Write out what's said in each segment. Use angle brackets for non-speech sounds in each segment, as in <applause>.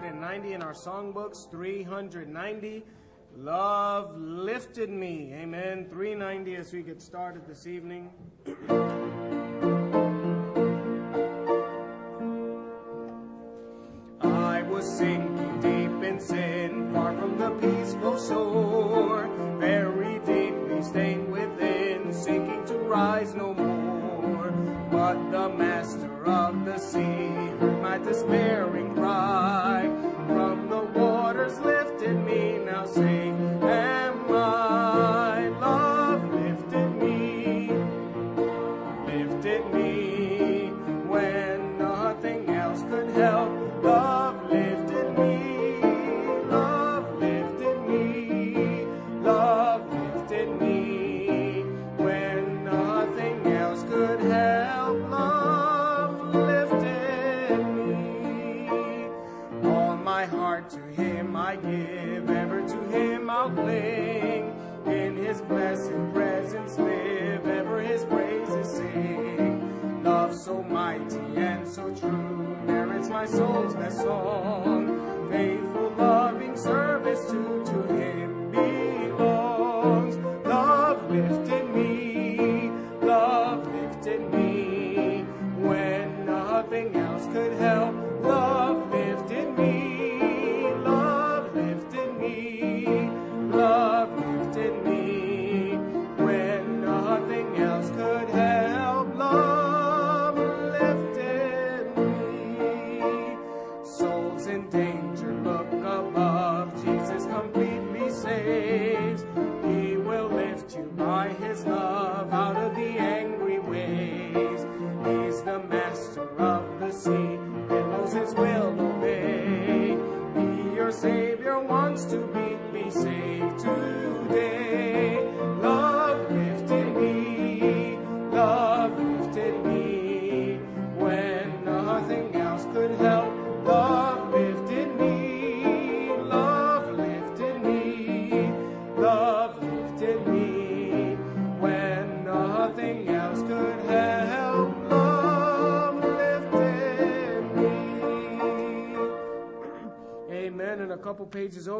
390 in our songbooks, 390. Love lifted me. Amen. 390 as we get started this evening.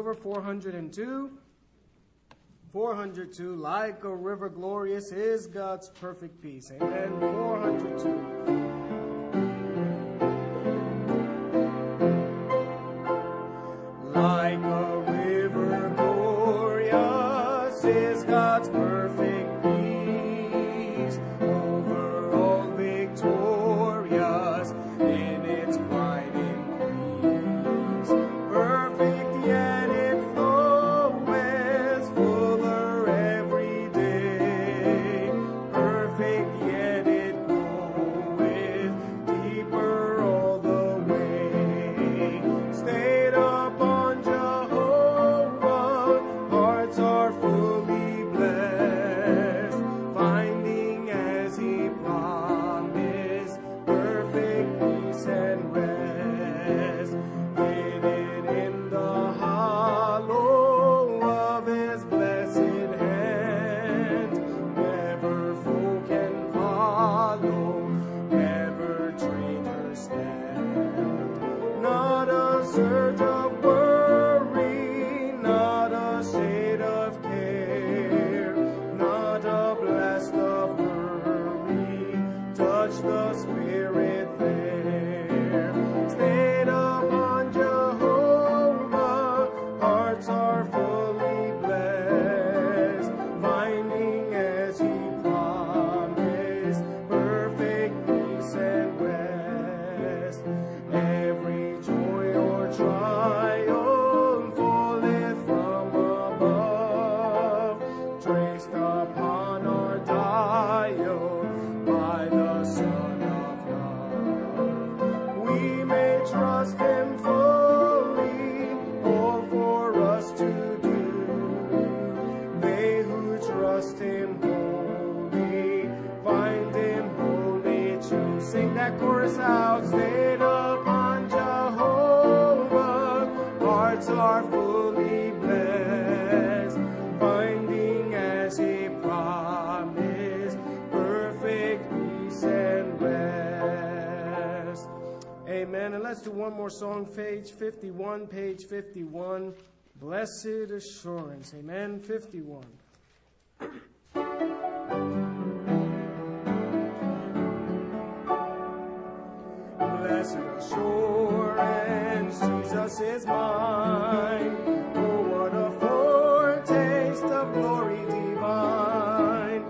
over 402. 402, like a river glorious is God's perfect peace. Amen. 402. Page 51, page 51. Blessed assurance. Amen. 51. Blessed assurance, Jesus is mine. Oh, what a foretaste of glory divine.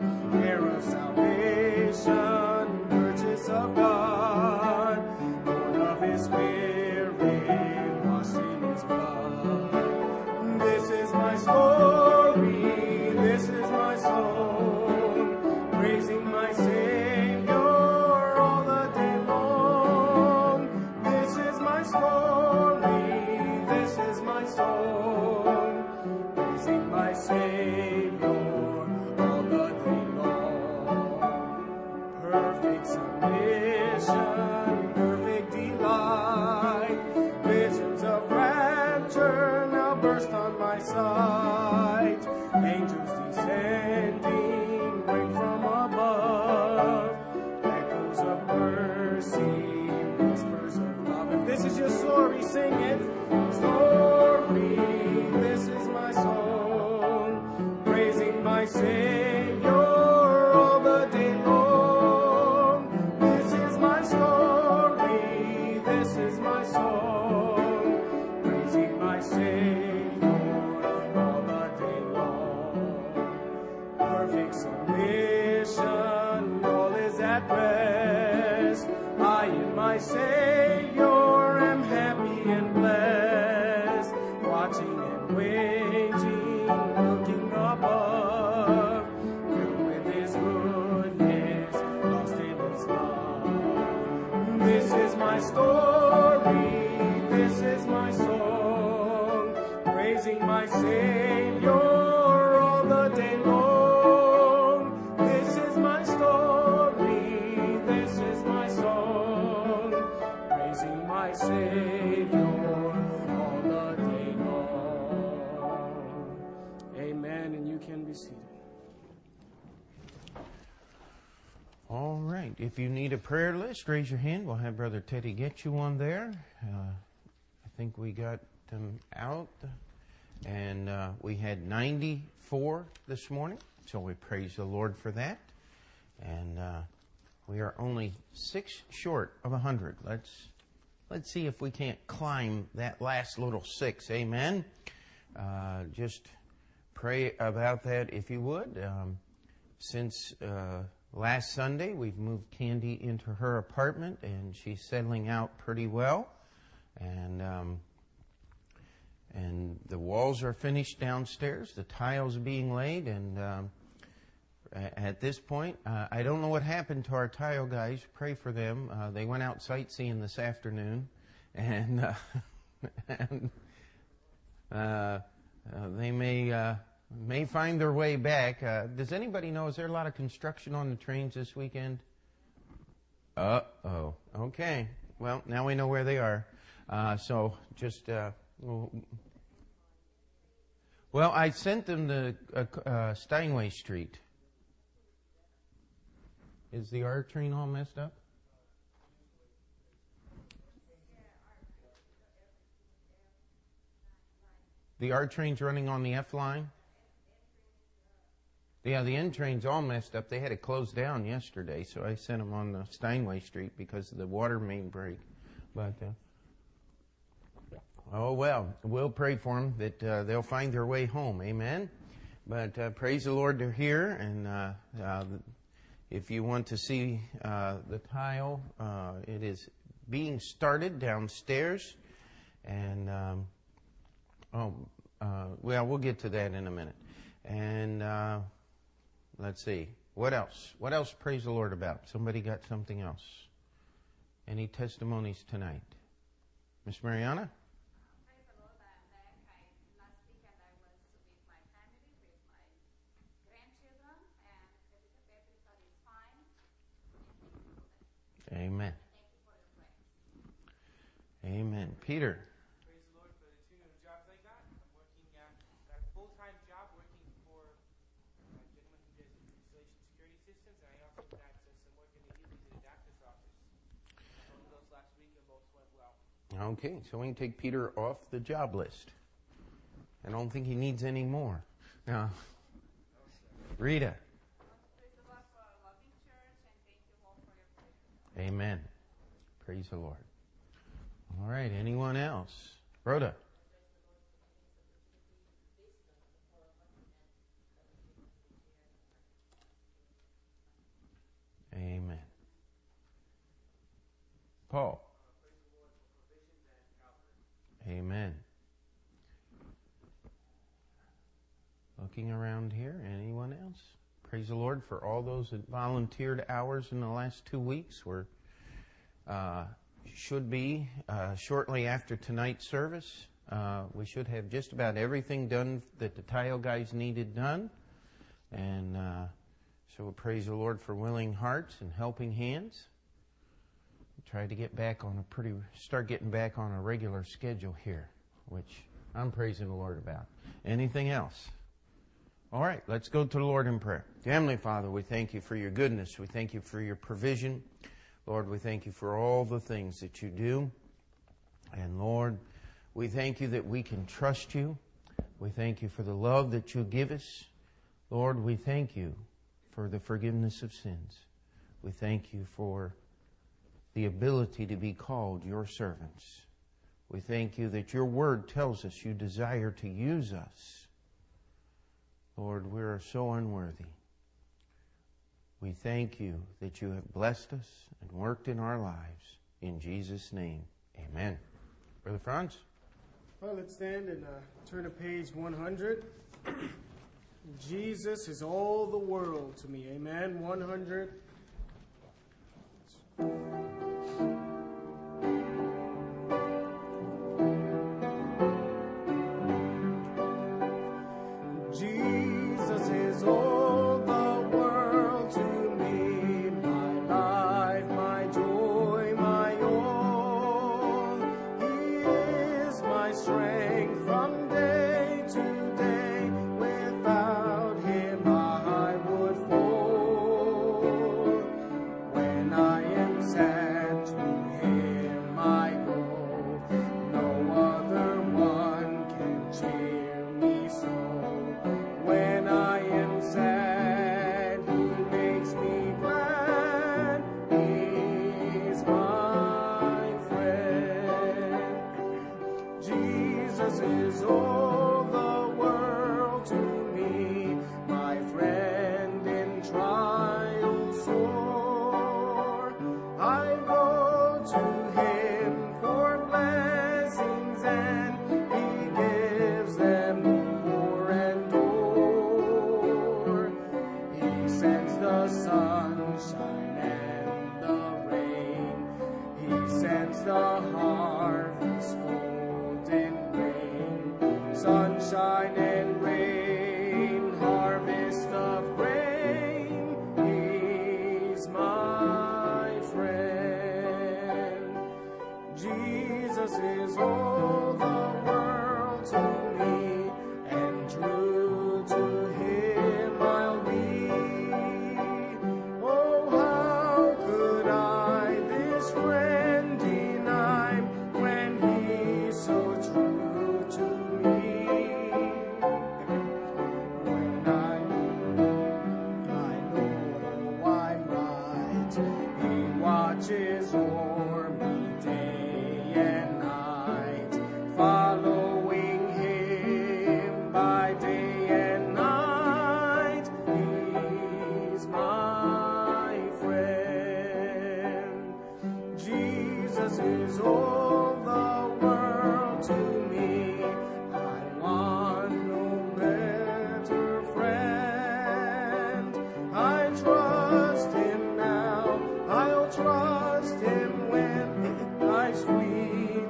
Heir of salvation, purchase of God. Amen. And you can be seated. All right. If you need a prayer list, raise your hand. We'll have Brother Teddy get you one there. Uh, I think we got them out. And uh, we had 94 this morning. So we praise the Lord for that. And uh, we are only six short of 100. Let's, let's see if we can't climb that last little six. Amen. Uh, just pray about that if you would. Um, since uh, last Sunday, we've moved Candy into her apartment, and she's settling out pretty well. And um, and the walls are finished downstairs. The tiles being laid, and a- at this point, uh, I don't know what happened to our tile guys. Pray for them. Uh, they went out sightseeing this afternoon, <laughs> and, uh, and uh, uh, they may uh, may find their way back. Uh, does anybody know? Is there a lot of construction on the trains this weekend? Uh oh. Okay. Well, now we know where they are. Uh, so just. Uh, well- well, I sent them to uh, uh, Steinway Street. Is the R train all messed up? The R train's running on the F line? Yeah, the N train's all messed up. They had it closed down yesterday, so I sent them on the Steinway Street because of the water main break. But, uh, oh well, we'll pray for them that uh, they'll find their way home. Amen. But uh, praise the Lord, they're here, and uh, uh, if you want to see uh, the tile, uh, it is being started downstairs, and um, oh, uh, well, we'll get to that in a minute. And uh, let's see, what else? What else? Praise the Lord about. Somebody got something else? Any testimonies tonight, Miss Mariana? Praise the Lord, I'm back. I, last weekend I was with my family, with my grandchildren, and everything everybody is fine. Amen. Thank you for your prayers. Amen. Peter. Praise the Lord for the two new jobs I got. I'm working at got a full time job working for a gentleman who does installation security systems, and I also got uh, some work in the evenings in the doctor's office. I told those last week and both went well. Okay, so we can take Peter off the job list. I don't think he needs any more. Now, <laughs> Rita. Praise the Lord for a loving church and thank you all for your prayers. Amen. Praise the Lord. All right, anyone else? Rhoda. Amen. Paul. Amen. Looking around here, anyone else? Praise the Lord for all those that volunteered hours in the last two weeks. We're uh, should be uh, shortly after tonight's service. Uh, we should have just about everything done that the tile guys needed done. And uh, so we praise the Lord for willing hearts and helping hands. Try to get back on a pretty, start getting back on a regular schedule here, which I'm praising the Lord about. Anything else? All right, let's go to the Lord in prayer. Heavenly Father, we thank you for your goodness. We thank you for your provision. Lord, we thank you for all the things that you do. And Lord, we thank you that we can trust you. We thank you for the love that you give us. Lord, we thank you for the forgiveness of sins. We thank you for the ability to be called your servants. We thank you that your word tells us you desire to use us. Lord, we are so unworthy. We thank you that you have blessed us and worked in our lives. In Jesus' name, amen. Brother Franz? Well, let's stand and uh, turn to page 100. <clears throat> Jesus is all the world to me. Amen. 100.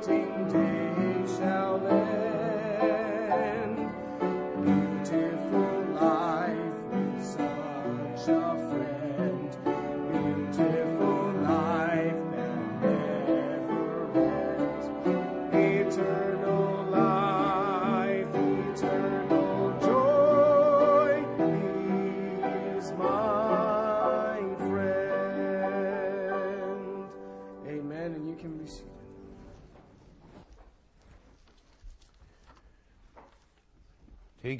waiting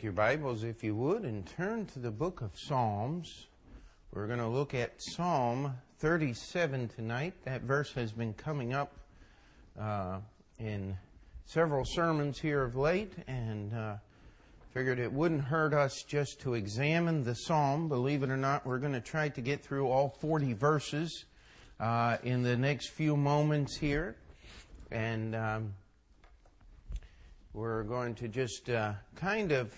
Take your Bibles, if you would, and turn to the book of Psalms. We're going to look at Psalm 37 tonight. That verse has been coming up uh, in several sermons here of late, and uh, figured it wouldn't hurt us just to examine the psalm. Believe it or not, we're going to try to get through all 40 verses uh, in the next few moments here, and um, we're going to just uh, kind of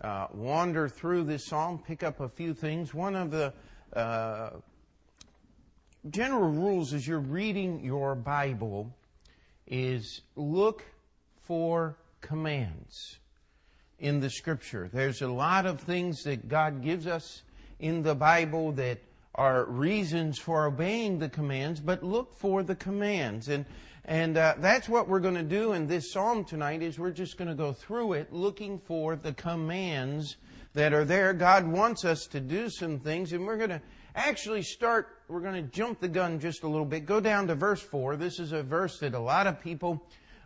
uh, wander through this psalm, pick up a few things. One of the uh, general rules as you're reading your Bible is look for commands in the Scripture. There's a lot of things that God gives us in the Bible that are reasons for obeying the commands, but look for the commands. And and uh, that's what we're going to do in this psalm tonight is we're just going to go through it looking for the commands that are there. God wants us to do some things and we're going to actually start, we're going to jump the gun just a little bit. Go down to verse 4. This is a verse that a lot of people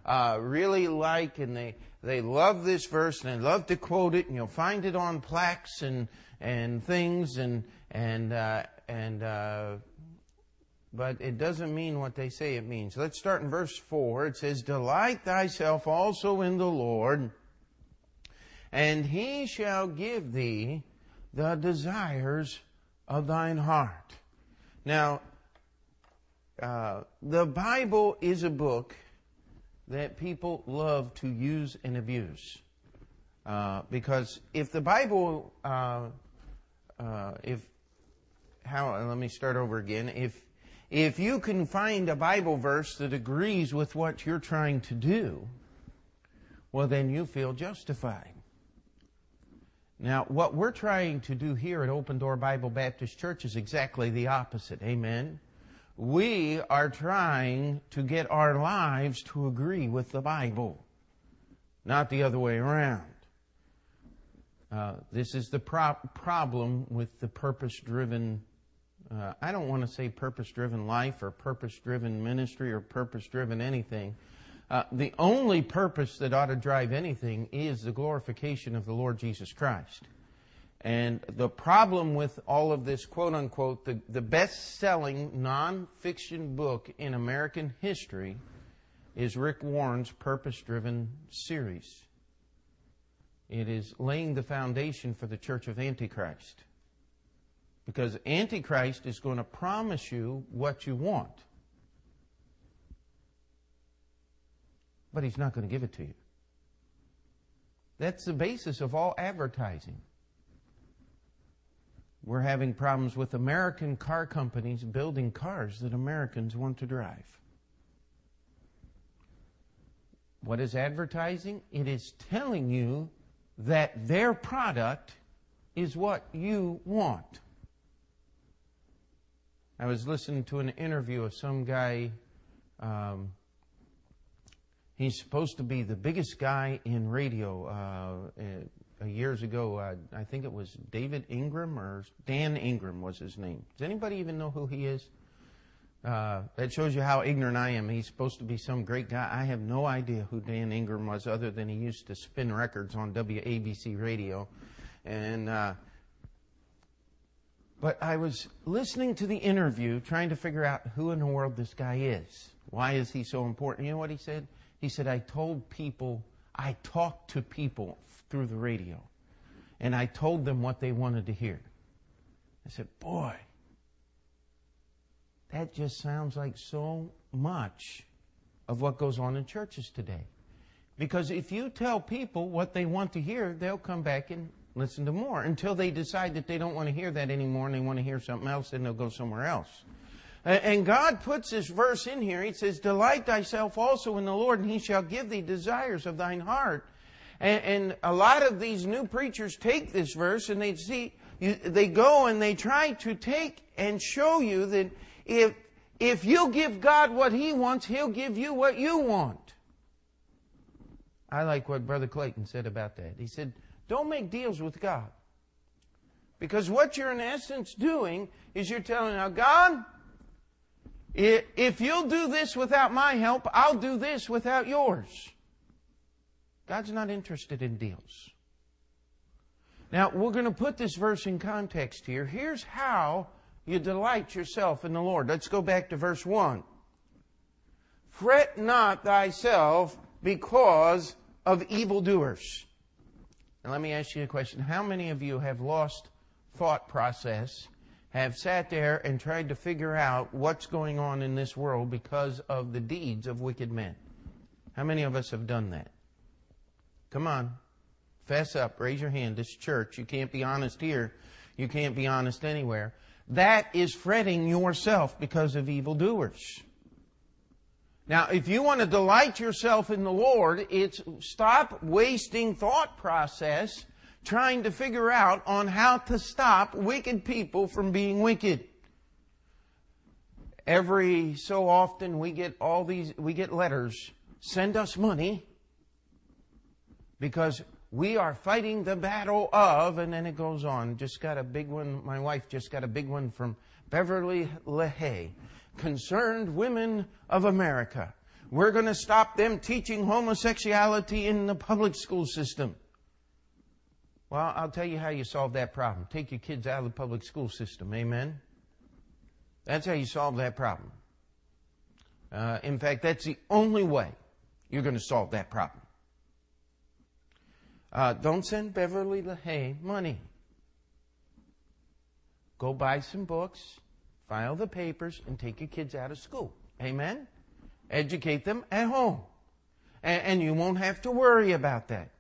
uh, really like and they, they love this verse and they love to quote it and you'll find it on plaques and, and things and, and, uh, and, uh, but it doesn't mean what they say it means. Let's start in verse 4. It says, Delight thyself also in the Lord, and he shall give thee the desires of thine heart. Now, uh, the Bible is a book that people love to use and abuse. Uh, because if the Bible, uh, uh if, how, let me start over again. If, if you can find a Bible verse that agrees with what you're trying to do, well, then you feel justified. Now, what we're trying to do here at Open Door Bible Baptist Church is exactly the opposite. Amen. We are trying to get our lives to agree with the Bible, not the other way around. Uh, this is the pro- problem with the purpose driven uh, I don't want to say purpose driven life or purpose driven ministry or purpose driven anything. Uh, the only purpose that ought to drive anything is the glorification of the Lord Jesus Christ. And the problem with all of this, quote unquote, the, the best selling non-fiction book in American history is Rick Warren's Purpose Driven series. It is laying the foundation for the Church of Antichrist. Because Antichrist is going to promise you what you want. But he's not going to give it to you. That's the basis of all advertising. We're having problems with American car companies building cars that Americans want to drive. What is advertising? It is telling you that their product is what you want. I was listening to an interview of some guy. Um, he's supposed to be the biggest guy in radio. Uh, uh, years ago, uh, I think it was David Ingram or Dan Ingram was his name. Does anybody even know who he is? Uh, that shows you how ignorant I am. He's supposed to be some great guy. I have no idea who Dan Ingram was, other than he used to spin records on WABC radio, and uh, but I was listening to the interview, trying to figure out who in the world this guy is. Why is he so important? You know what he said? He said, I told people, I talked to people through the radio, and I told them what they wanted to hear. I said, Boy, that just sounds like so much of what goes on in churches today. Because if you tell people what they want to hear, they'll come back and listen to more until they decide that they don't want to hear that anymore and they want to hear something else, then they'll go somewhere else. And God puts this verse in here. He says, Delight thyself also in the Lord, and he shall give thee desires of thine heart. And, and a lot of these new preachers take this verse and they see, they go and they try to take and show you that if, if you give God what he wants, he'll give you what you want. I like what Brother Clayton said about that. He said, don't make deals with God. Because what you're in essence doing is you're telling now, God, if you'll do this without my help, I'll do this without yours. God's not interested in deals. Now, we're going to put this verse in context here. Here's how you delight yourself in the Lord. Let's go back to verse 1. Fret not thyself because of evildoers. Now, let me ask you a question. How many of you have lost thought process, have sat there and tried to figure out what's going on in this world because of the deeds of wicked men? How many of us have done that? Come on. Fess up. Raise your hand. This church. You can't be honest here. You can't be honest anywhere. That is fretting yourself because of evildoers. Now, if you want to delight yourself in the Lord, it's stop wasting thought process trying to figure out on how to stop wicked people from being wicked. Every so often we get all these, we get letters, send us money because we are fighting the battle of, and then it goes on. Just got a big one, my wife just got a big one from Beverly LaHaye. Concerned Women of America. We're going to stop them teaching homosexuality in the public school system. Well, I'll tell you how you solve that problem. Take your kids out of the public school system. Amen? That's how you solve that problem. Uh, in fact, that's the only way you're going to solve that problem. Uh, don't send Beverly LaHaye money. Go buy some books, file the papers, and take your kids out of school. Amen? Educate them at home. And, and you won't have to worry about that.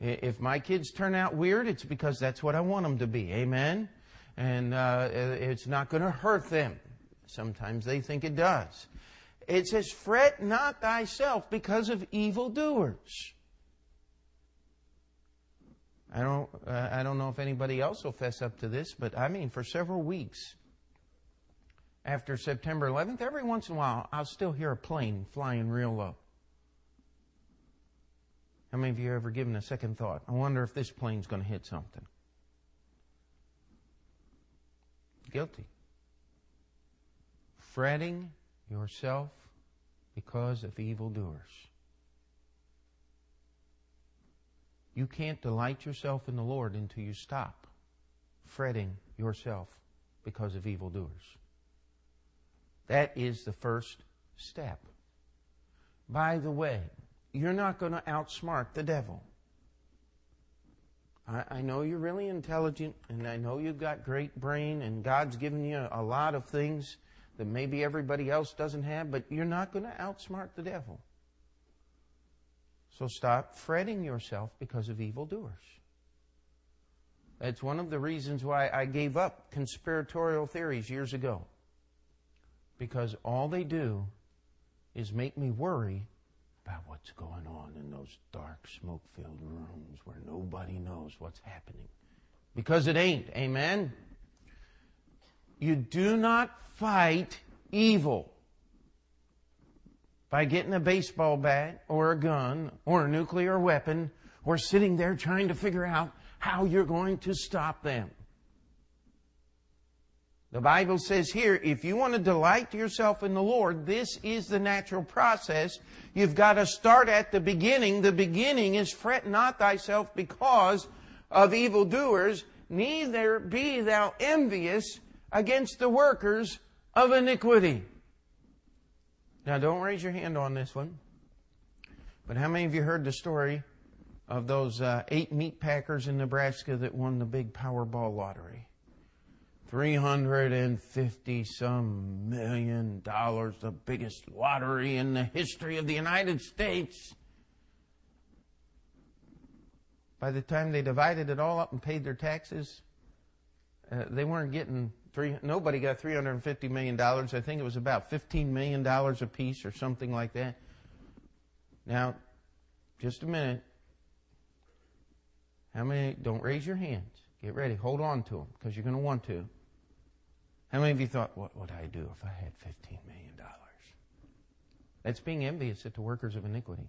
If my kids turn out weird, it's because that's what I want them to be. Amen? And uh, it's not going to hurt them. Sometimes they think it does. It says, Fret not thyself because of evildoers. I don't, uh, I don't know if anybody else will fess up to this, but I mean, for several weeks after September 11th, every once in a while, I'll still hear a plane flying real low. How many of you ever given a second thought? I wonder if this plane's going to hit something. Guilty. Fretting yourself because of evildoers. You can't delight yourself in the Lord until you stop fretting yourself because of evildoers. That is the first step. By the way, you're not going to outsmart the devil. I, I, know you're really intelligent, and I know you've got great brain, and God's given you a lot of things that maybe everybody else doesn't have, but you're not going to outsmart the devil. So stop fretting yourself because of evildoers. That's one of the reasons why I gave up conspiratorial theories years ago. Because all they do is make me worry about what's going on in those dark, smoke filled rooms where nobody knows what's happening. Because it ain't. Amen? You do not fight evil by getting a baseball bat or a gun or a nuclear weapon or sitting there trying to figure out how you're going to stop them. The Bible says here, if you want to delight yourself in the Lord, this is the natural process. You've got to start at the beginning. The beginning is fret not thyself because of evildoers, neither be thou envious against the workers of iniquity. Now, don't raise your hand on this one. But how many of you heard the story of those uh, eight meat packers in Nebraska that won the big Powerball lottery? 350 some million dollars, the biggest lottery in the history of the United States. By the time they divided it all up and paid their taxes, uh, they weren't getting Three, nobody got $350 million. I think it was about $15 million a piece or something like that. Now, just a minute. How many, don't raise your hands. Get ready. Hold on to them because you're going to want to. How many of you thought, what would I do if I had $15 million? That's being envious at the workers of iniquity.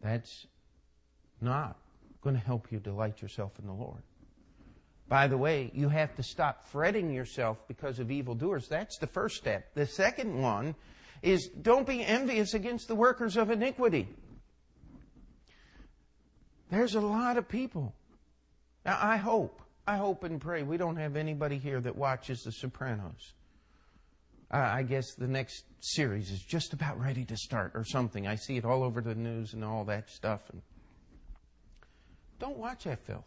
That's not going to help you delight yourself in the Lord. By the way, you have to stop fretting yourself because of evildoers. That's the first step. The second one is don't be envious against the workers of iniquity. There's a lot of people. Now, I hope, I hope and pray we don't have anybody here that watches The Sopranos. Uh, I guess the next series is just about ready to start or something. I see it all over the news and all that stuff. And don't watch that filth.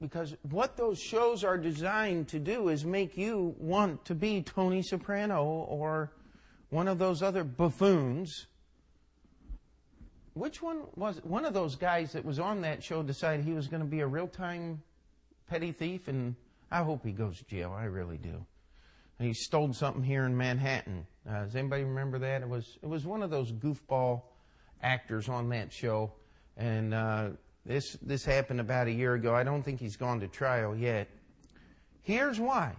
Because what those shows are designed to do is make you want to be Tony Soprano or one of those other buffoons. Which one was? One of those guys that was on that show decided he was going to be a real time petty thief, and I hope he goes to jail. I really do. he stole something here in Manhattan. Uh, does anybody remember that? It was it was one of those goofball actors on that show, and uh, this, this happened about a year ago. I don't think he's gone to trial yet. Here's why.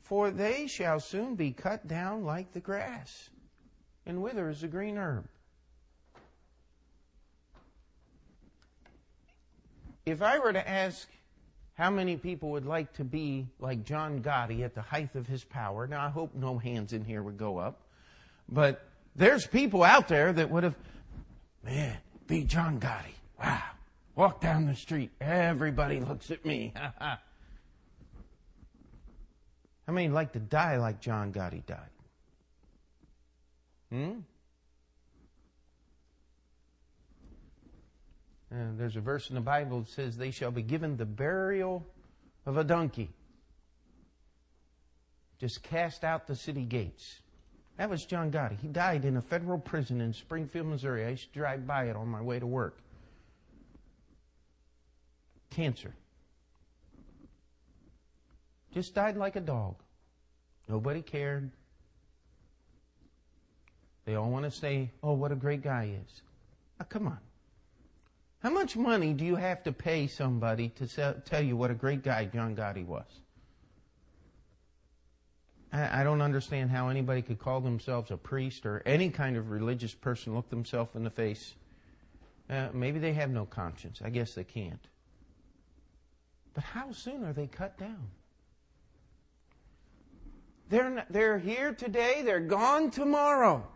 For they shall soon be cut down like the grass, and wither as the green herb. If I were to ask how many people would like to be like John Gotti at the height of his power, now I hope no hands in here would go up, but there's people out there that would have, man, be John Gotti. Wow. Walk down the street. Everybody looks at me. <laughs> How many like to die like John Gotti died? Hmm? And there's a verse in the Bible that says, They shall be given the burial of a donkey. Just cast out the city gates. That was John Gotti. He died in a federal prison in Springfield, Missouri. I used to drive by it on my way to work cancer. Just died like a dog. Nobody cared. They all want to say, oh, what a great guy he is. Now, come on. How much money do you have to pay somebody to tell you what a great guy John Gotti was? I don't understand how anybody could call themselves a priest or any kind of religious person, look themselves in the face. Uh, maybe they have no conscience. I guess they can't. But how soon are they cut down? They're, not, they're here today, they're gone tomorrow.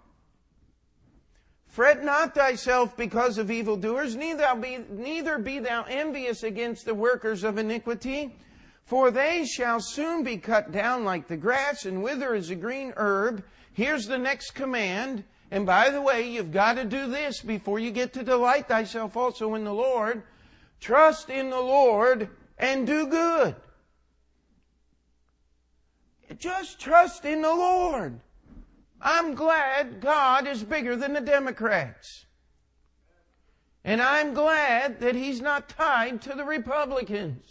Fret not thyself because of evildoers, neither be, neither be thou envious against the workers of iniquity, for they shall soon be cut down like the grass and wither as a green herb. Here's the next command. And by the way, you've got to do this before you get to delight thyself also in the Lord. Trust in the Lord and do good. Just trust in the Lord. I'm glad God is bigger than the Democrats. And I'm glad that He's not tied to the Republicans.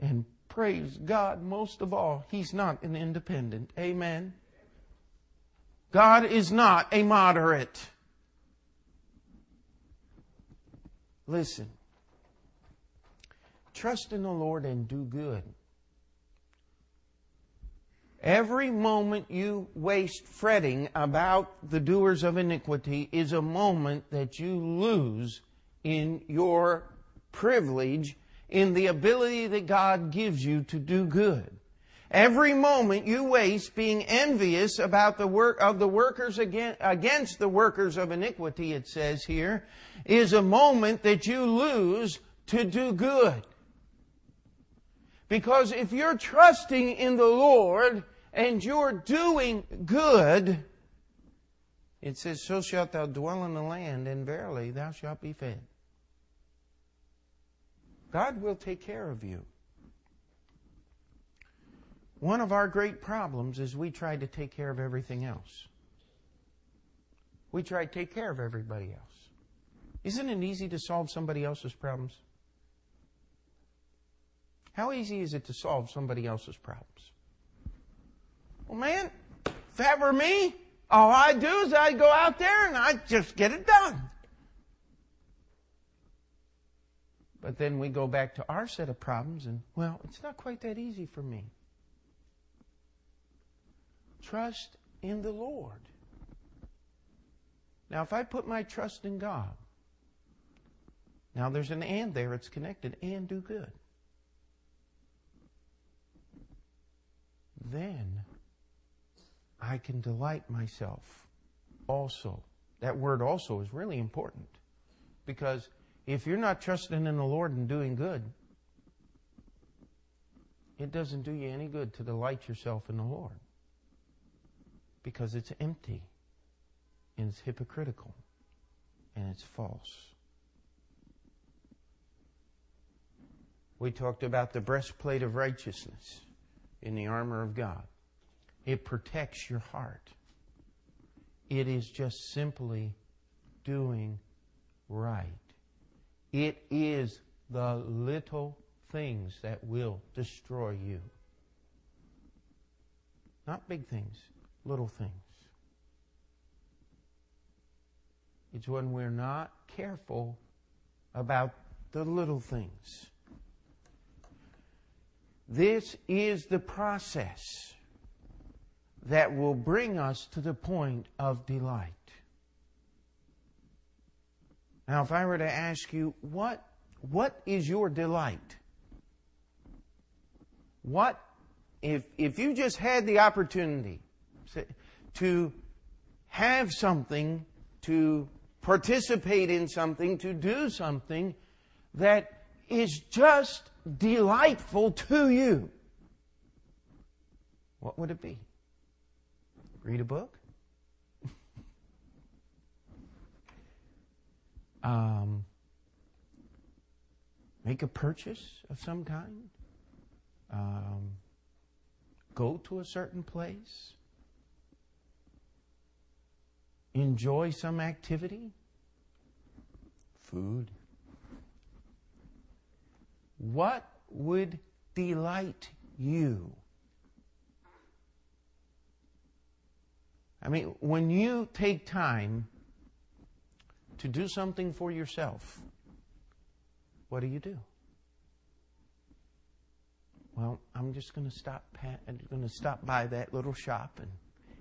And praise God, most of all, He's not an independent. Amen. God is not a moderate. Listen, Trust in the Lord and do good. Every moment you waste fretting about the doers of iniquity is a moment that you lose in your privilege, in the ability that God gives you to do good. Every moment you waste being envious about the work of the workers against the workers of iniquity, it says here, is a moment that you lose to do good. Because if you're trusting in the Lord and you're doing good, it says, So shalt thou dwell in the land, and verily thou shalt be fed. God will take care of you. One of our great problems is we try to take care of everything else. We try to take care of everybody else. Isn't it easy to solve somebody else's problems? How easy is it to solve somebody else's problems? Well, man, if that were me, all I do is I go out there and I just get it done. But then we go back to our set of problems and, well, it's not quite that easy for me. Trust in the Lord. Now, if I put my trust in God, now there's an and there, it's connected, and do good. Then I can delight myself also. That word also is really important because if you're not trusting in the Lord and doing good, it doesn't do you any good to delight yourself in the Lord because it's empty and it's hypocritical and it's false. We talked about the breastplate of righteousness in the armor of God. It protects your heart. It is just simply doing right. It is the little things that will destroy you. Not big things, little things. It's when we're not careful about the little things. This is the process that will bring us to the point of delight. Now, if I were to ask you, what, what is your delight? What, if, if you just had the opportunity to have something, to participate in something, to do something that is just delightful to you, what would it be? Read a book? <laughs> um, make a purchase of some kind? Um, go to a certain place? Enjoy some activity? Food? What would delight you? I mean, when you take time to do something for yourself, what do you do? Well, I'm just going to stop. Going to stop by that little shop and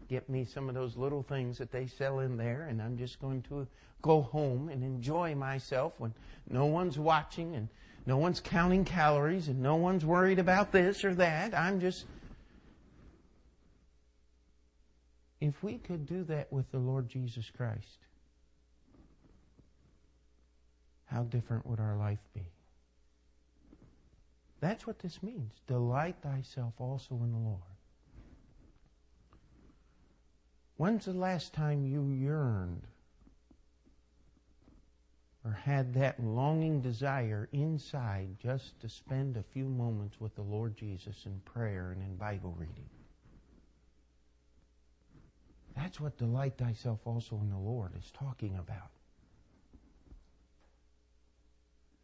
get me some of those little things that they sell in there, and I'm just going to go home and enjoy myself when no one's watching and no one's counting calories and no one's worried about this or that. I'm just. If we could do that with the Lord Jesus Christ, how different would our life be? That's what this means. Delight thyself also in the Lord. When's the last time you yearned or had that longing desire inside just to spend a few moments with the Lord Jesus in prayer and in Bible reading? That's what delight thyself also in the Lord is talking about.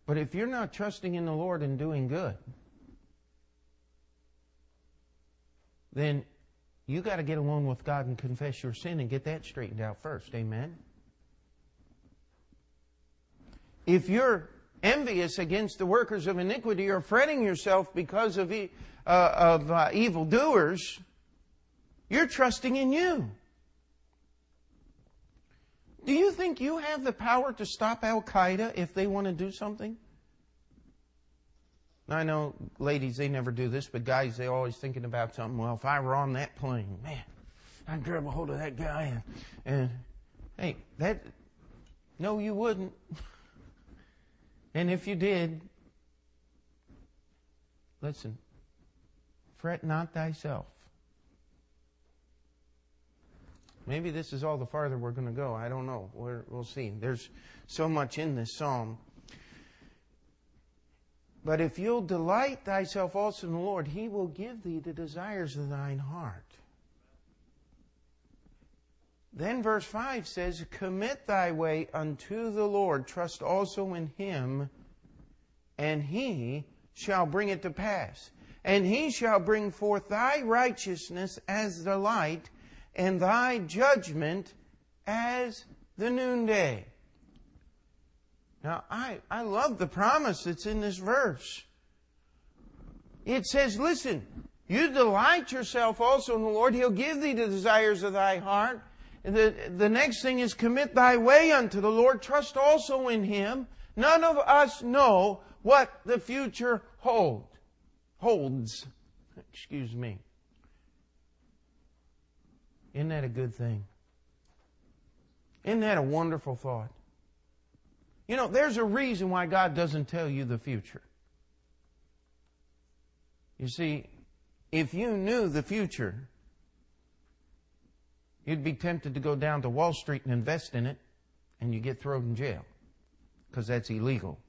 But if you're not trusting in the Lord and doing good, then you got to get alone with God and confess your sin and get that straightened out first. Amen. If you're envious against the workers of iniquity or fretting yourself because of, uh, of uh, evildoers, you're trusting in you. Do you think you have the power to stop Al Qaeda if they want to do something? I know ladies, they never do this, but guys, they're always thinking about something. Well, if I were on that plane, man, I'd grab a hold of that guy and, and hey, that, no, you wouldn't. <laughs> and if you did, listen, fret not thyself. Maybe this is all the farther we're going to go. I don't know. we will see. There's so much in this psalm. But if you'll delight thyself also in the Lord, he will give thee the desires of thine heart. Then verse 5 says, Commit thy way unto the Lord, trust also in him, and he shall bring it to pass. And he shall bring forth thy righteousness as the light, and thy judgment as the noonday. Now, I, I love the promise that's in this verse. It says, listen, you delight yourself also in the Lord. He'll give thee the desires of thy heart. The, the next thing is commit thy way unto the Lord. Trust also in Him. None of us know what the future hold, holds. Excuse me. Isn't that a good thing? Isn't that a wonderful thought? You know, there's a reason why God doesn't tell you the future. You see, if you knew the future, you'd be tempted to go down to Wall Street and invest in it, and you get thrown in jail because that's illegal.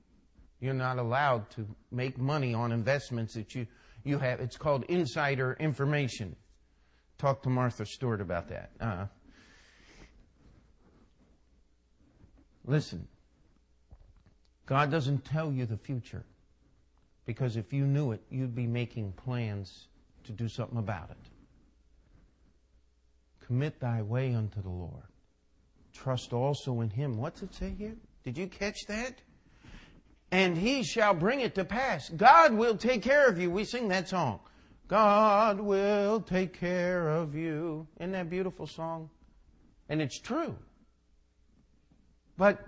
You're not allowed to make money on investments that you, you have. It's called insider information. Talk to Martha Stewart about that. Uh, listen, God doesn't tell you the future because if you knew it, you'd be making plans to do something about it. Commit thy way unto the Lord. Trust also in him. What's it say here? Did you catch that? And he shall bring it to pass. God will take care of you. We sing that song. God will take care of you. Isn't that beautiful song? And it's true. But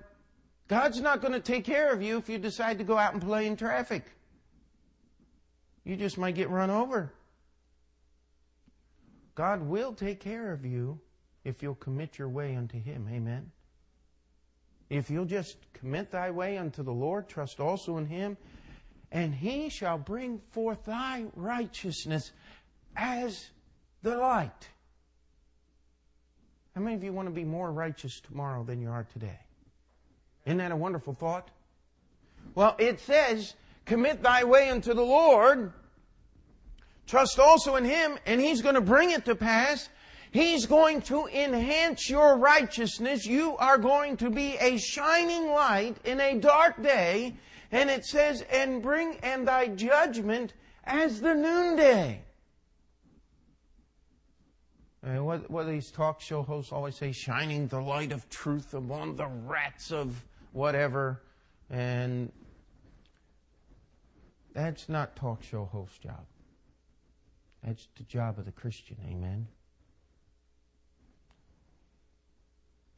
God's not going to take care of you if you decide to go out and play in traffic. You just might get run over. God will take care of you if you'll commit your way unto Him. Amen. If you'll just commit thy way unto the Lord, trust also in Him, and He shall bring forth thy righteousness as the light. How many of you want to be more righteous tomorrow than you are today? Isn't that a wonderful thought? Well, it says, commit thy way unto the Lord, trust also in Him, and He's going to bring it to pass. He's going to enhance your righteousness. You are going to be a shining light in a dark day. And it says, and bring and thy judgment as the noonday. And what, what these talk show hosts always say, shining the light of truth among the rats of whatever. And that's not talk show host job. That's the job of the Christian. Amen.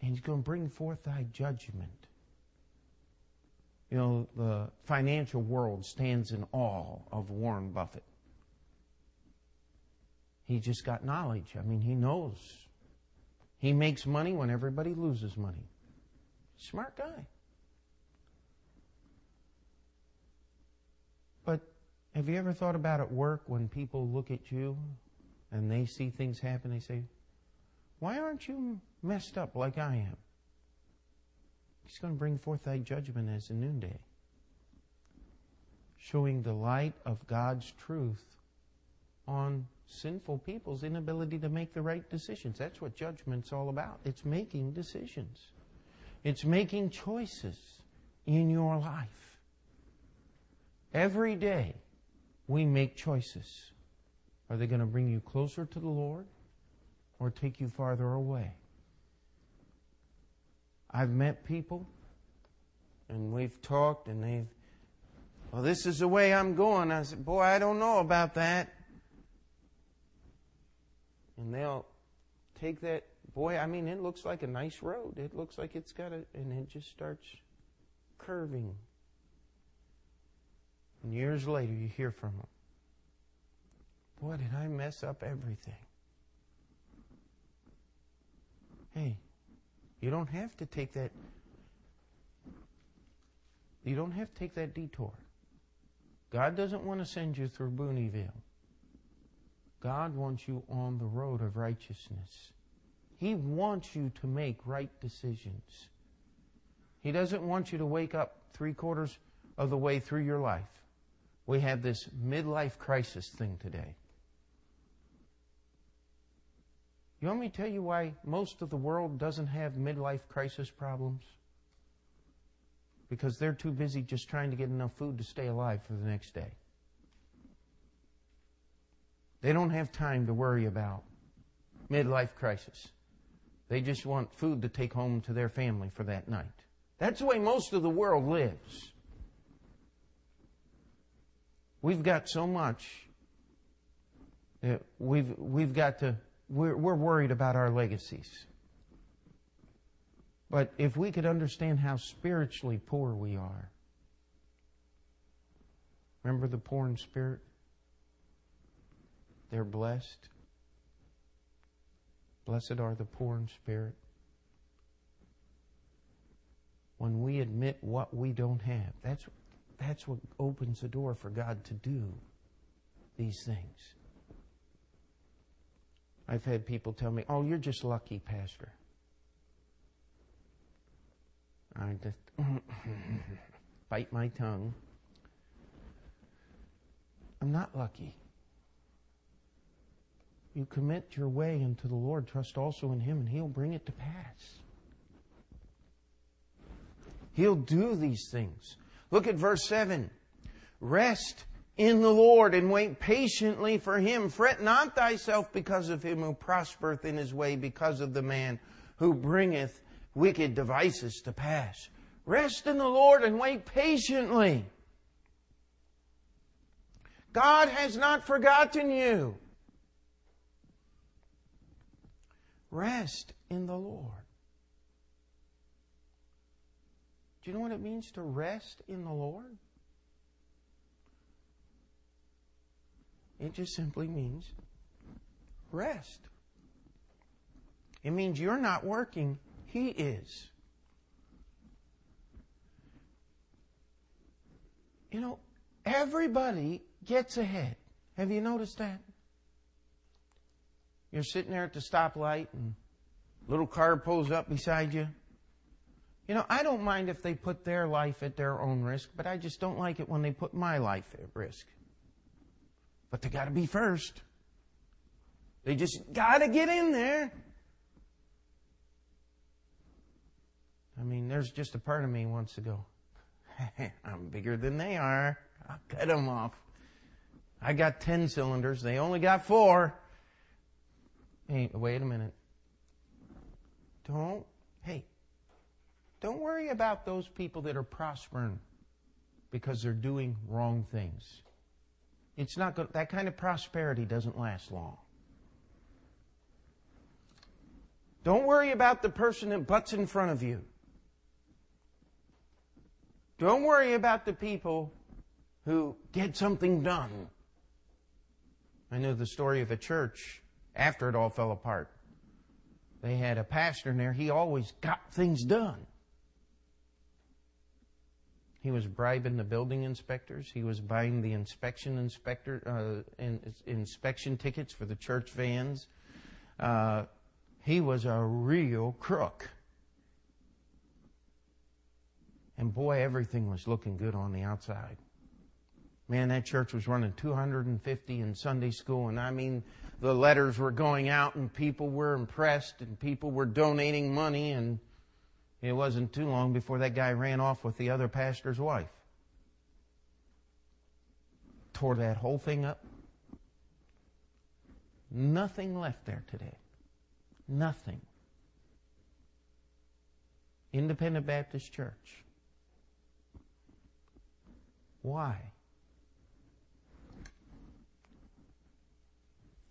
And he's going to bring forth thy judgment. You know, the financial world stands in awe of Warren Buffett. He just got knowledge. I mean, he knows. He makes money when everybody loses money. Smart guy. But have you ever thought about at work when people look at you and they see things happen, they say, Why aren't you messed up like I am? He's going to bring forth thy judgment as a noonday, showing the light of God's truth on sinful people's inability to make the right decisions. That's what judgment's all about. It's making decisions. It's making choices in your life. Every day we make choices. Are they going to bring you closer to the Lord or take you farther away? I've met people and we've talked and they've, well, this is the way I'm going. I said, boy, I don't know about that. And they'll take that, boy, I mean, it looks like a nice road. It looks like it's got a, and it just starts curving. And years later, you hear from them. Boy, did I mess up everything. Hey, you don't have to take that. You don't have to take that detour. God doesn't want to send you through Booneyville. God wants you on the road of righteousness. He wants you to make right decisions. He doesn't want you to wake up three quarters of the way through your life. We have this midlife crisis thing today. You want me to tell you why most of the world doesn't have midlife crisis problems? Because they're too busy just trying to get enough food to stay alive for the next day. They don't have time to worry about midlife crisis. They just want food to take home to their family for that night. That's the way most of the world lives. We've got so much. We've, we've got to we're, we're worried about our legacies. But if we could understand how spiritually poor we are, remember the poor in spirit? They're blessed. Blessed are the poor in spirit. When we admit what we don't have, that's, that's what opens the door for God to do these things. I've had people tell me, Oh, you're just lucky, Pastor. I just <laughs> bite my tongue. I'm not lucky. You commit your way unto the Lord, trust also in Him, and He'll bring it to pass. He'll do these things. Look at verse 7. Rest in the Lord and wait patiently for Him. Fret not thyself because of him who prospereth in his way, because of the man who bringeth wicked devices to pass. Rest in the Lord and wait patiently. God has not forgotten you. Rest in the Lord. Do you know what it means to rest in the Lord? It just simply means rest. It means you're not working, He is. You know, everybody gets ahead. Have you noticed that? You're sitting there at the stoplight and little car pulls up beside you. You know, I don't mind if they put their life at their own risk, but I just don't like it when they put my life at risk. But they got to be first. They just got to get in there. I mean, there's just a part of me wants to go, <laughs> I'm bigger than they are. I'll cut them off. I got 10 cylinders. They only got four. Hey, wait a minute. Don't, hey, don't worry about those people that are prospering because they're doing wrong things. It's not good. That kind of prosperity doesn't last long. Don't worry about the person that butts in front of you. Don't worry about the people who get something done. I know the story of a church after it all fell apart. They had a pastor in there, he always got things done. He was bribing the building inspectors. He was buying the inspection inspector uh, in, inspection tickets for the church vans. Uh, he was a real crook. And boy, everything was looking good on the outside. Man, that church was running 250 in Sunday school, and I mean, the letters were going out, and people were impressed, and people were donating money, and it wasn't too long before that guy ran off with the other pastor's wife. Tore that whole thing up. Nothing left there today. Nothing. Independent Baptist Church. Why?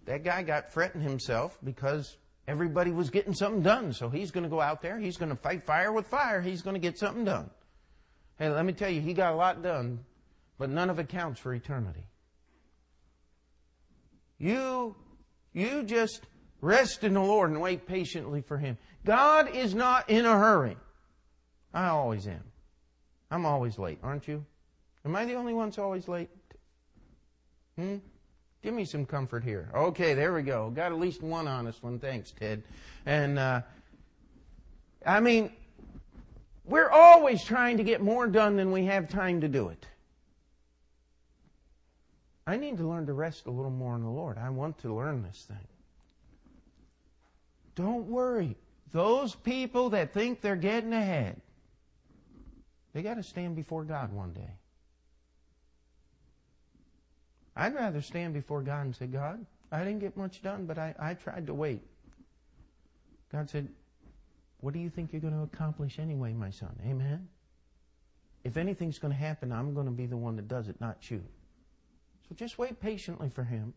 That guy got fretting himself because Everybody was getting something done, so he's going to go out there. He's going to fight fire with fire. He's going to get something done. Hey, let me tell you, he got a lot done, but none of it counts for eternity. You, you just rest in the Lord and wait patiently for Him. God is not in a hurry. I always am. I'm always late, aren't you? Am I the only one that's always late? Hmm? Give me some comfort here. Okay, there we go. Got at least one honest one. Thanks, Ted. And, uh, I mean, we're always trying to get more done than we have time to do it. I need to learn to rest a little more in the Lord. I want to learn this thing. Don't worry. Those people that think they're getting ahead, they got to stand before God one day. I'd rather stand before God and say, God, I didn't get much done, but I, I tried to wait. God said, What do you think you're going to accomplish anyway, my son? Amen? If anything's going to happen, I'm going to be the one that does it, not you. So just wait patiently for him.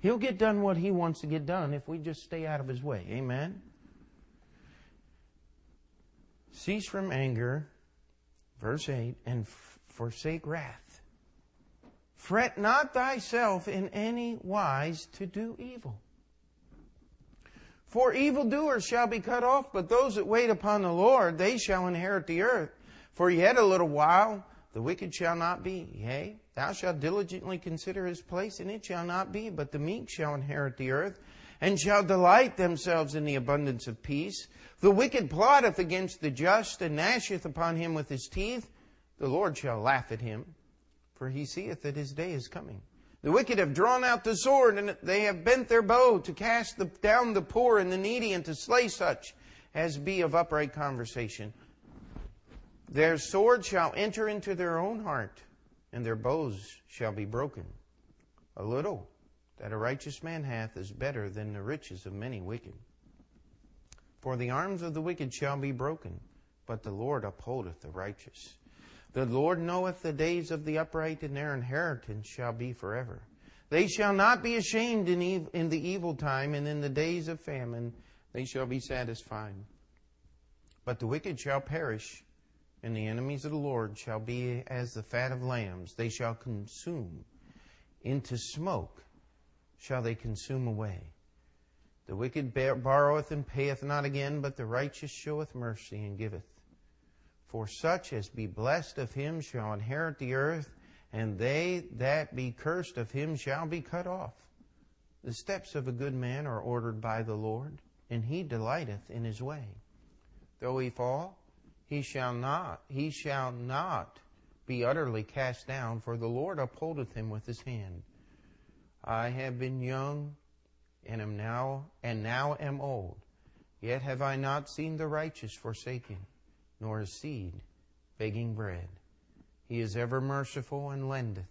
He'll get done what he wants to get done if we just stay out of his way. Amen? Cease from anger, verse 8, and forsake wrath. Fret not thyself in any wise to do evil. For evildoers shall be cut off, but those that wait upon the Lord, they shall inherit the earth. For yet a little while, the wicked shall not be. Yea, thou shalt diligently consider his place, and it shall not be, but the meek shall inherit the earth, and shall delight themselves in the abundance of peace. The wicked plotteth against the just, and gnasheth upon him with his teeth. The Lord shall laugh at him, for he seeth that his day is coming. The wicked have drawn out the sword, and they have bent their bow to cast the, down the poor and the needy, and to slay such as be of upright conversation. Their sword shall enter into their own heart, and their bows shall be broken. A little that a righteous man hath is better than the riches of many wicked. For the arms of the wicked shall be broken, but the Lord upholdeth the righteous. The Lord knoweth the days of the upright, and their inheritance shall be forever. They shall not be ashamed in, ev- in the evil time, and in the days of famine they shall be satisfied. But the wicked shall perish, and the enemies of the Lord shall be as the fat of lambs. They shall consume. Into smoke shall they consume away. The wicked borroweth and payeth not again, but the righteous showeth mercy and giveth. For such as be blessed of him shall inherit the earth, and they that be cursed of him shall be cut off. The steps of a good man are ordered by the Lord, and he delighteth in his way. Though he fall, he shall not, he shall not be utterly cast down, for the Lord upholdeth him with his hand. I have been young, and am now, and now am old, yet have I not seen the righteous forsaken nor his seed begging bread. He is ever merciful and lendeth,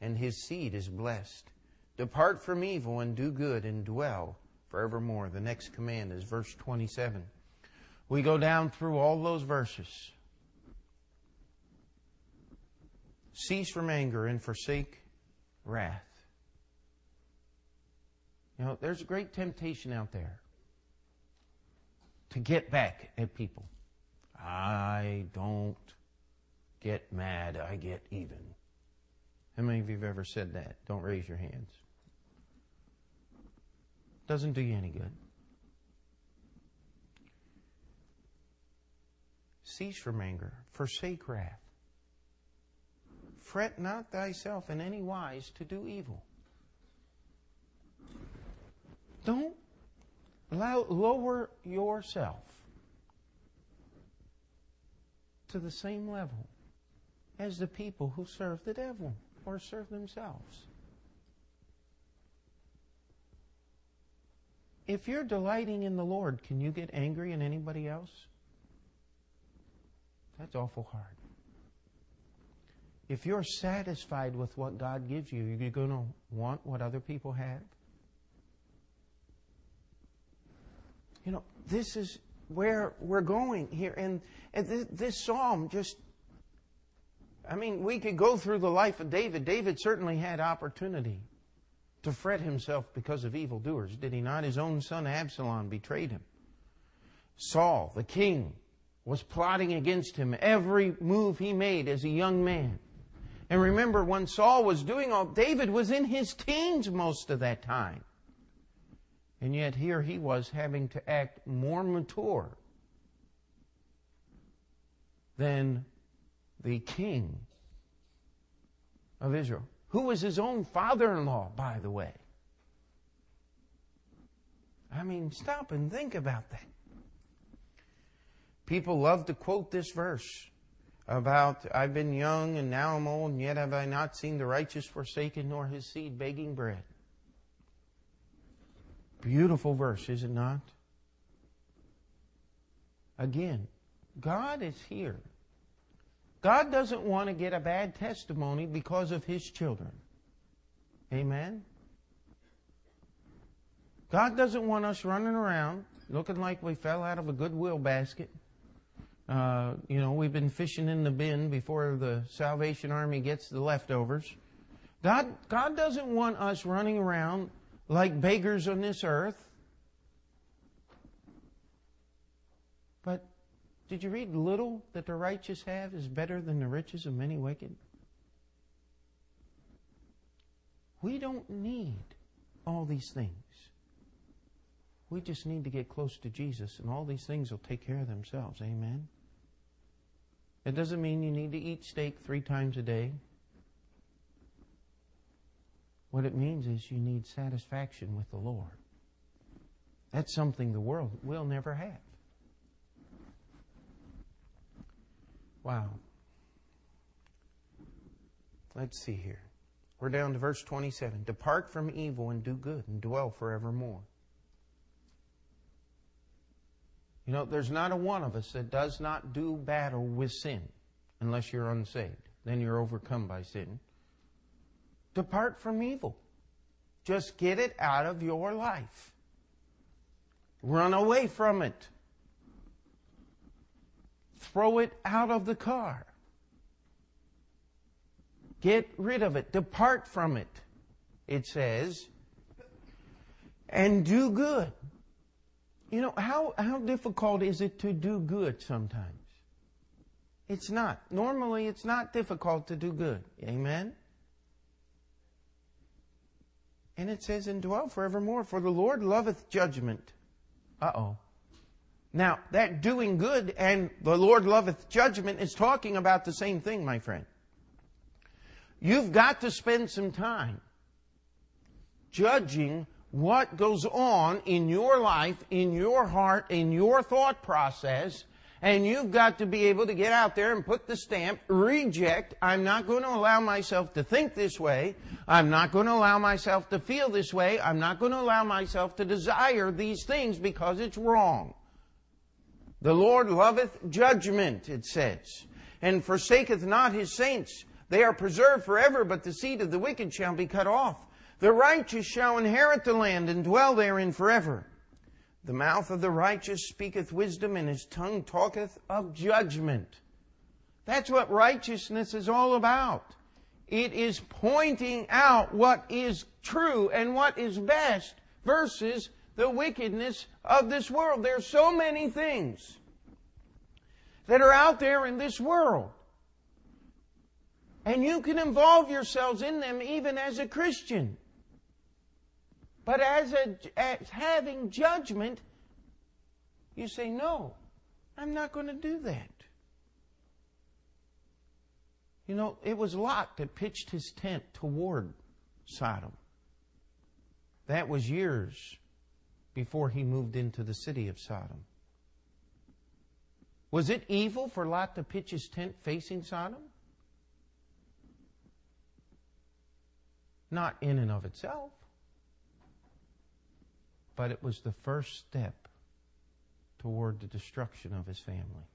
and his seed is blessed. Depart from evil and do good and dwell forevermore. The next command is verse 27. We go down through all those verses. Cease from anger and forsake wrath. You know, there's a great temptation out there to get back at people. I don't get mad, I get even. How many of you have ever said that? Don't raise your hands. Doesn't do you any good. Cease from anger, forsake wrath. Fret not thyself in any wise to do evil. Don't lower yourself to the same level as the people who serve the devil or serve themselves. If you're delighting in the Lord, can you get angry in anybody else? That's awful hard. If you're satisfied with what God gives you, you're going to want what other people have? You know, this is where we're going here. And, and this, this psalm just, I mean, we could go through the life of David. David certainly had opportunity to fret himself because of evildoers, did he not? His own son Absalom betrayed him. Saul, the king, was plotting against him every move he made as a young man. And remember, when Saul was doing all, David was in his teens most of that time. And yet here he was having to act more mature than the king of Israel, who was his own father in law, by the way. I mean, stop and think about that. People love to quote this verse about, I've been young and now I'm old, and yet have I not seen the righteous forsaken nor his seed begging bread. Beautiful verse, is it not? Again, God is here. God doesn't want to get a bad testimony because of His children. Amen? God doesn't want us running around looking like we fell out of a goodwill basket. Uh, you know, we've been fishing in the bin before the Salvation Army gets the leftovers. God, God doesn't want us running around like beggars on this earth. But did you read little that the righteous have is better than the riches of many wicked? We don't need all these things. We just need to get close to Jesus, and all these things will take care of themselves. Amen. It doesn't mean you need to eat steak three times a day. What it means is you need satisfaction with the Lord. That's something the world will never have. Wow. Let's see here. We're down to verse 27. Depart from evil and do good and dwell forevermore. You know, there's not a one of us that does not do battle with sin unless you're unsaved. Then you're overcome by sin. Depart from evil. Just get it out of your life. Run away from it. Throw it out of the car. Get rid of it. Depart from it, it says. And do good. You know, how, how difficult is it to do good sometimes? It's not. Normally, it's not difficult to do good. Amen? And it says, and dwell forevermore, for the Lord loveth judgment. Uh oh. Now, that doing good and the Lord loveth judgment is talking about the same thing, my friend. You've got to spend some time judging what goes on in your life, in your heart, in your thought process, and you've got to be able to get out there and put the stamp, reject. I'm not going to allow myself to think this way. I'm not going to allow myself to feel this way. I'm not going to allow myself to desire these things because it's wrong. The Lord loveth judgment, it says, and forsaketh not his saints. They are preserved forever, but the seed of the wicked shall be cut off. The righteous shall inherit the land and dwell therein forever. The mouth of the righteous speaketh wisdom, and his tongue talketh of judgment. That's what righteousness is all about. It is pointing out what is true and what is best versus the wickedness of this world. There are so many things that are out there in this world. And you can involve yourselves in them even as a Christian. But as, a, as having judgment, you say, no, I'm not going to do that. You know, it was Lot that pitched his tent toward Sodom. That was years before he moved into the city of Sodom. Was it evil for Lot to pitch his tent facing Sodom? Not in and of itself but it was the first step toward the destruction of his family.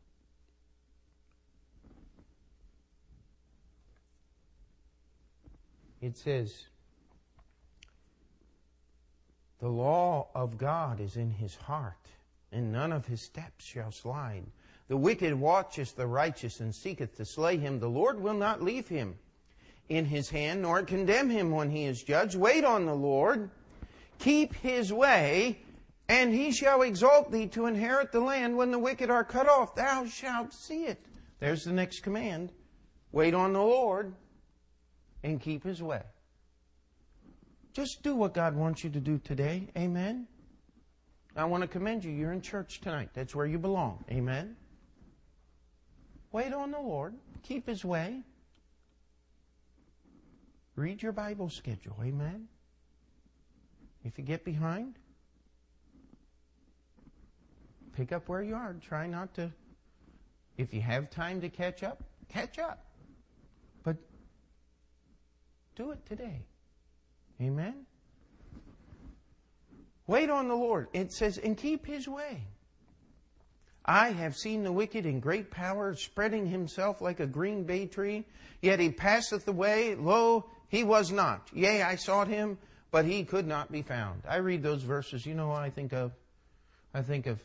It says, The law of God is in his heart, and none of his steps shall slide. The wicked watcheth the righteous and seeketh to slay him. The Lord will not leave him in his hand, nor condemn him when he is judged. Wait on the Lord Keep his way, and he shall exalt thee to inherit the land when the wicked are cut off. Thou shalt see it. There's the next command. Wait on the Lord and keep his way. Just do what God wants you to do today. Amen. I want to commend you. You're in church tonight. That's where you belong. Amen. Wait on the Lord. Keep his way. Read your Bible schedule. Amen. If you get behind, pick up where you are. Try not to, if you have time to catch up, catch up. But do it today. Amen? Wait on the Lord. It says, and keep his way. I have seen the wicked in great power, spreading himself like a green bay tree, yet he passeth away. Lo, he was not. Yea, I sought him, but he could not be found. I read those verses. You know what I think of? I think of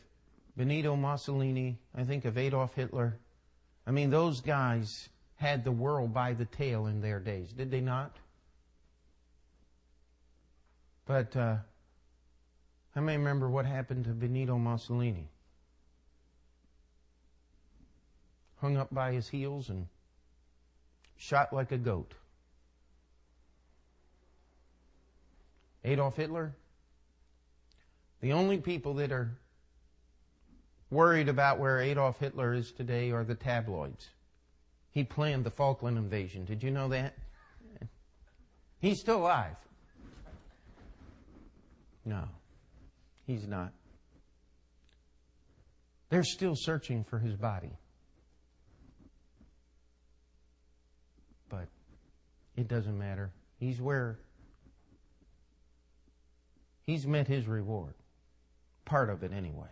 Benito Mussolini. I think of Adolf Hitler. I mean, those guys had the world by the tail in their days, did they not? But uh, I may remember what happened to Benito Mussolini. Hung up by his heels and shot like a goat. Adolf Hitler, The only people that are worried about where Adolf Hitler is today are the tabloids. He planned the Falkland invasion. Did you know that? He's still alive. No, he's not. They're still searching for his body. But it doesn't matter. He's where he's met his reward. Part of it, anyway.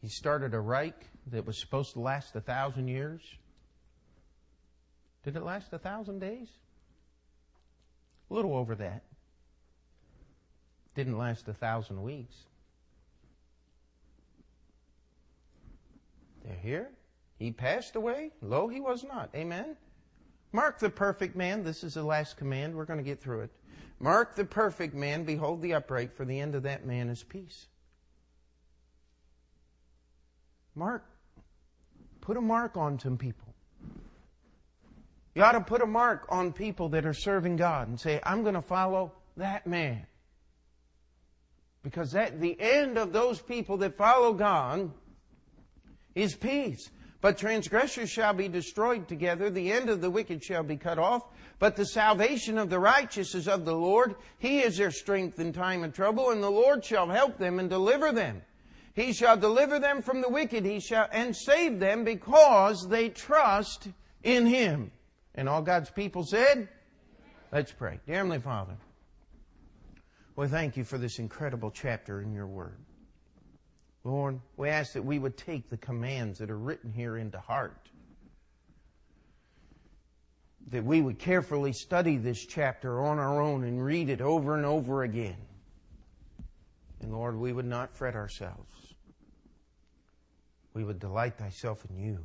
He started a Reich that was supposed to last a thousand years. Did it last a thousand days? A little over that. Didn't last a thousand weeks. They're here. He passed away. Lo, he was not. Amen. Mark the perfect man. This is the last command. We're going to get through it. Mark the perfect man. Behold the upright, for the end of that man is peace. Mark, put a mark on some people. You ought to put a mark on people that are serving God and say, I'm going to follow that man. Because at the end of those people that follow God is peace. But transgressors shall be destroyed together. The end of the wicked shall be cut off. But the salvation of the righteous is of the Lord. He is their strength in time of trouble, and the Lord shall help them and deliver them. He shall deliver them from the wicked, he shall, and save them because they trust in him. And all God's people said, Let's pray. Dear Heavenly Father, we thank you for this incredible chapter in your word. Lord, we ask that we would take the commands that are written here into heart. That we would carefully study this chapter on our own and read it over and over again. And Lord, we would not fret ourselves we would delight thyself in you.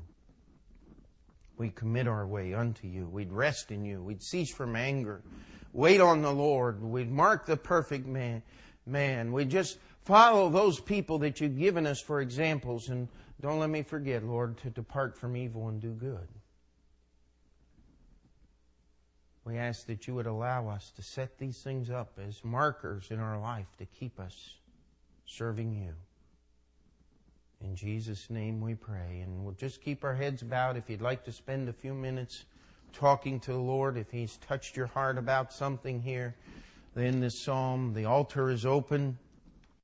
We'd commit our way unto you. We'd rest in you. We'd cease from anger. Wait on the Lord. We'd mark the perfect man. Man, we'd just follow those people that you've given us for examples. And don't let me forget, Lord, to depart from evil and do good. We ask that you would allow us to set these things up as markers in our life to keep us serving you. In Jesus' name we pray. And we'll just keep our heads bowed. If you'd like to spend a few minutes talking to the Lord, if He's touched your heart about something here, then this psalm, the altar is open.